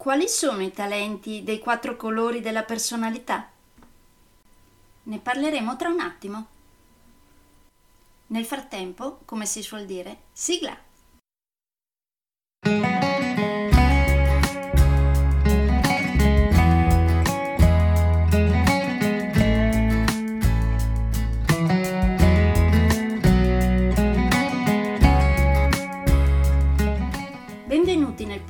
Quali sono i talenti dei quattro colori della personalità? Ne parleremo tra un attimo. Nel frattempo, come si suol dire, sigla!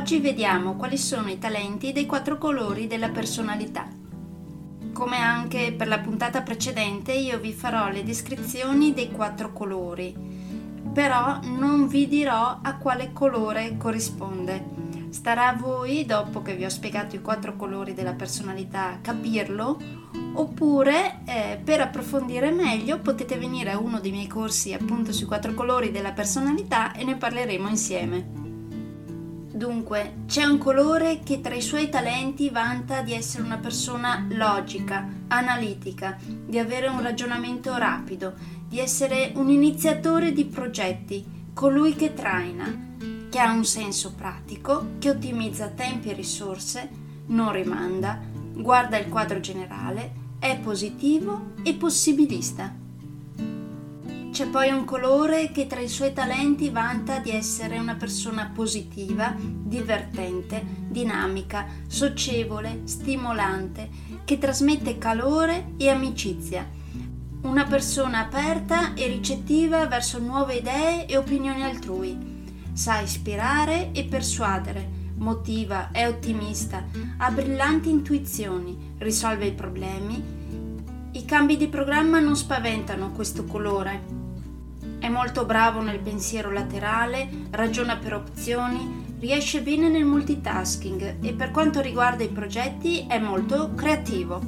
Oggi vediamo quali sono i talenti dei quattro colori della personalità. Come anche per la puntata precedente io vi farò le descrizioni dei quattro colori, però non vi dirò a quale colore corrisponde. Starà a voi, dopo che vi ho spiegato i quattro colori della personalità, capirlo, oppure eh, per approfondire meglio potete venire a uno dei miei corsi appunto sui quattro colori della personalità e ne parleremo insieme. Dunque, c'è un colore che tra i suoi talenti vanta di essere una persona logica, analitica, di avere un ragionamento rapido, di essere un iniziatore di progetti, colui che traina, che ha un senso pratico, che ottimizza tempi e risorse, non rimanda, guarda il quadro generale, è positivo e possibilista. C'è poi un colore che tra i suoi talenti vanta di essere una persona positiva, divertente, dinamica, socievole, stimolante, che trasmette calore e amicizia. Una persona aperta e ricettiva verso nuove idee e opinioni altrui. Sa ispirare e persuadere, motiva, è ottimista, ha brillanti intuizioni, risolve i problemi. I cambi di programma non spaventano questo colore, è molto bravo nel pensiero laterale, ragiona per opzioni, riesce bene nel multitasking e per quanto riguarda i progetti è molto creativo.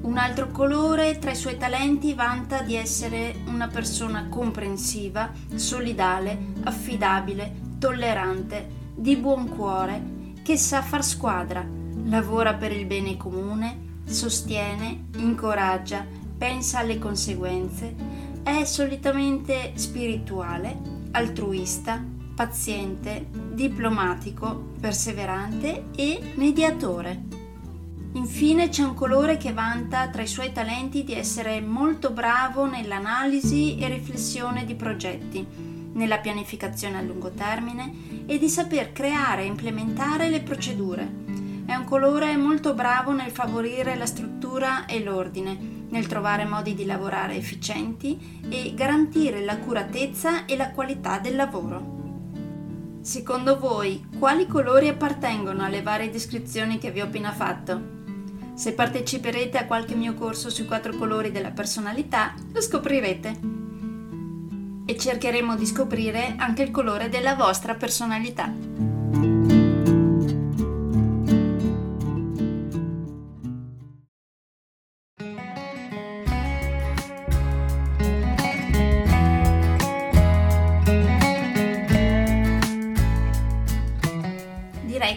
Un altro colore tra i suoi talenti vanta di essere una persona comprensiva, solidale, affidabile, tollerante, di buon cuore, che sa far squadra, lavora per il bene comune, sostiene, incoraggia, pensa alle conseguenze, è solitamente spirituale, altruista, paziente, diplomatico, perseverante e mediatore. Infine c'è un colore che vanta tra i suoi talenti di essere molto bravo nell'analisi e riflessione di progetti, nella pianificazione a lungo termine e di saper creare e implementare le procedure. È un colore molto bravo nel favorire la struttura e l'ordine, nel trovare modi di lavorare efficienti e garantire l'accuratezza e la qualità del lavoro. Secondo voi, quali colori appartengono alle varie descrizioni che vi ho appena fatto? Se parteciperete a qualche mio corso sui quattro colori della personalità, lo scoprirete. E cercheremo di scoprire anche il colore della vostra personalità.